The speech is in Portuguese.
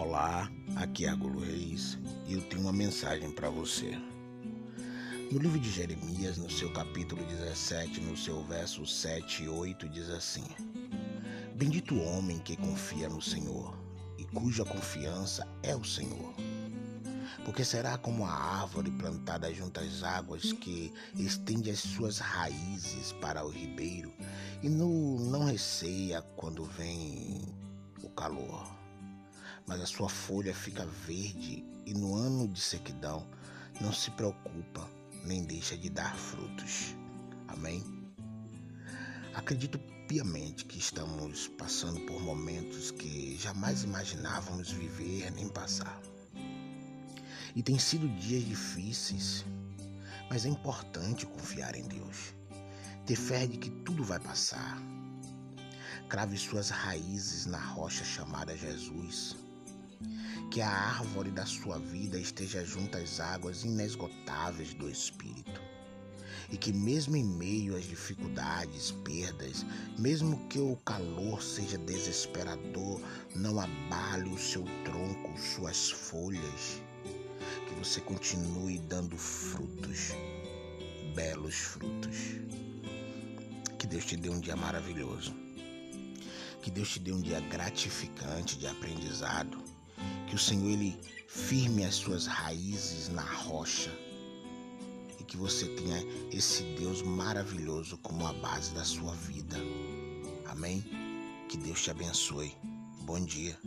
Olá, aqui é Agolo Reis e eu tenho uma mensagem para você. No livro de Jeremias, no seu capítulo 17, no seu verso 7 e 8, diz assim: Bendito o homem que confia no Senhor e cuja confiança é o Senhor. Porque será como a árvore plantada junto às águas que estende as suas raízes para o ribeiro e não receia quando vem o calor mas a sua folha fica verde e no ano de sequidão não se preocupa nem deixa de dar frutos. Amém? Acredito piamente que estamos passando por momentos que jamais imaginávamos viver nem passar. E tem sido dias difíceis, mas é importante confiar em Deus. Ter fé de que tudo vai passar. Crave suas raízes na rocha chamada Jesus que a árvore da sua vida esteja junto às águas inesgotáveis do Espírito. E que, mesmo em meio às dificuldades, perdas, mesmo que o calor seja desesperador, não abale o seu tronco, suas folhas. Que você continue dando frutos, belos frutos. Que Deus te dê um dia maravilhoso. Que Deus te dê um dia gratificante de aprendizado que o Senhor ele firme as suas raízes na rocha e que você tenha esse Deus maravilhoso como a base da sua vida. Amém? Que Deus te abençoe. Bom dia.